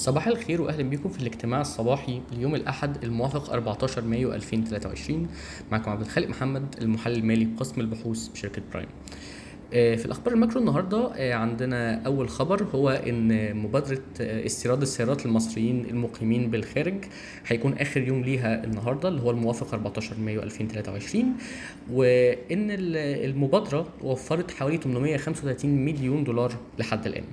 صباح الخير واهلا بكم في الاجتماع الصباحي اليوم الأحد الموافق 14 مايو 2023 معكم عبد الخالق محمد المحلل المالي بقسم البحوث بشركة Prime. آه، في الأخبار ال macro النهارده آه، عندنا أول خبر هو إن مبادرة آه، استيراد السيارات للمصريين المقيمين بالخارج هيكون آخر يوم ليها النهارده اللي هو الموافق 14 مايو 2023 وإن المبادرة وفرت حوالي 835 مليون دولار لحد الآن.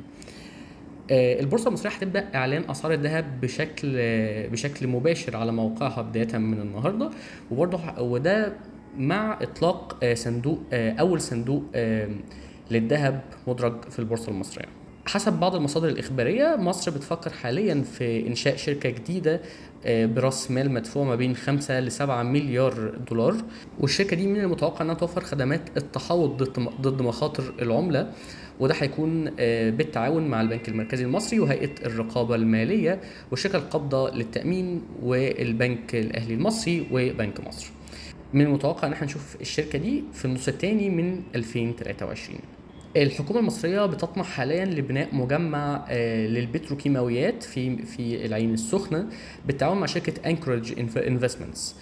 البورصة المصرية هتبدأ إعلان أسعار الذهب بشكل آه، بشكل مباشر على موقعها بداية من النهارده وبرضه وده مع إطلاق آه، صندوق أول صندوق للذهب مدرج في البورصة المصرية. حسب بعض المصادر الإخبارية مصر بتفكر حاليا في إنشاء شركة جديدة برأس مال مدفوع ما بين 5 ل 7 مليار دولار. والشركة دي من المتوقع أنها توفر خدمات التحوط ضد مخاطر العملة. وده هيكون آه، بالتعاون مع البنك المركزي المصري وهيئة الرقابة المالية والشركة القابضة للتأمين والبنك الأهلي المصري وبنك مصر. من المتوقع إن إحنا نشوف الشركة دي في النص الثاني من 2023 الحكومة المصرية بتطمح حاليا لبناء مجمع آه، للبتروكيماويات في في العين السخنة بالتعاون مع شركة Anchorage Investments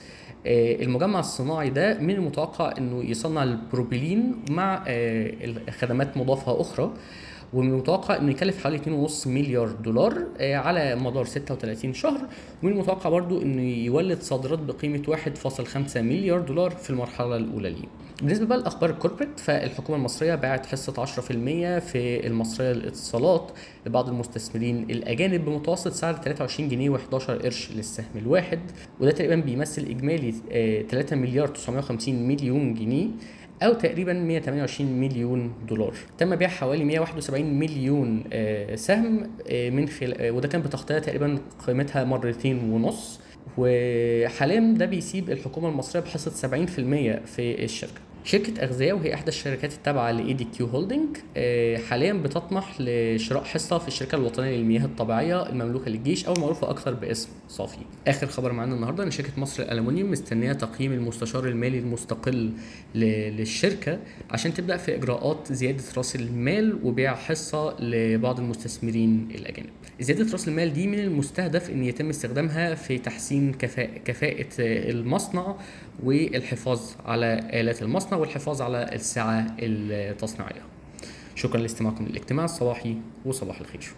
آه، المجمع الصناعي ده من المتوقع إنه يصنع البروبيلين مع آه، خدمات مضافة أخرى. ومن المتوقع إنه يكلف حوالي 2.5 مليار دولار آه، على مدار 36 شهر. ومن المتوقع برضو إنه يولد صادرات بقيمة 1.5 مليار دولار في المرحلة الأولى ليه. بالنسبة بقى لأخبار الكوربريت فالحكومة المصرية باعت حصة 10% في المصرية للاتصالات لبعض المستثمرين الأجانب بمتوسط سعر 23 جنيه و11 قرش للسهم الواحد. وده تقريبا بيمثل إجمالي 3 آه، مليار 950 مليون جنيه. أو تقريبا 128 مليون دولار. تم بيع حوالي 171 مليون آه، سهم آه، من خلال وده كان بتغطية تقريبا قيمتها مرتين ونص وحاليا ده بيسيب الحكومة المصرية بحصة 70% في الشركة. شركة أغذية وهي إحدى الشركات التابعة ل ADQ Holding حاليا بتطمح لشراء حصة في الشركة الوطنية للمياه الطبيعية المملوكة للجيش أو المعروفة أكثر باسم صافي. آخر خبر معانا النهاردة إن شركة مصر الألمنيوم مستنية تقييم المستشار المالي المستقل للشركة عشان تبدأ في إجراءات زيادة رأس المال وبيع حصة لبعض المستثمرين الأجانب. زيادة رأس المال دي من المستهدف إن يتم استخدامها في تحسين كفاءة المصنع والحفاظ على آلات المصنع والحفاظ على السعة التصنيعية. شكرا لاستماعكم للاجتماع الصباحي وصباح الخير.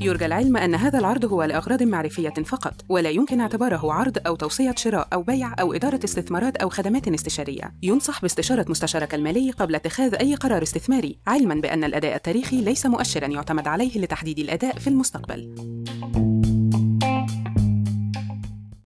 يرجى العلم أن هذا العرض هو لأغراض معرفية فقط ولا يمكن اعتباره عرض أو توصية شراء أو بيع أو إدارة استثمارات أو خدمات استشارية. ينصح باستشارة مستشارك المالي قبل اتخاذ أي قرار استثماري علما بأن الأداء التاريخي ليس مؤشرا يعتمد عليه لتحديد الأداء في المستقبل.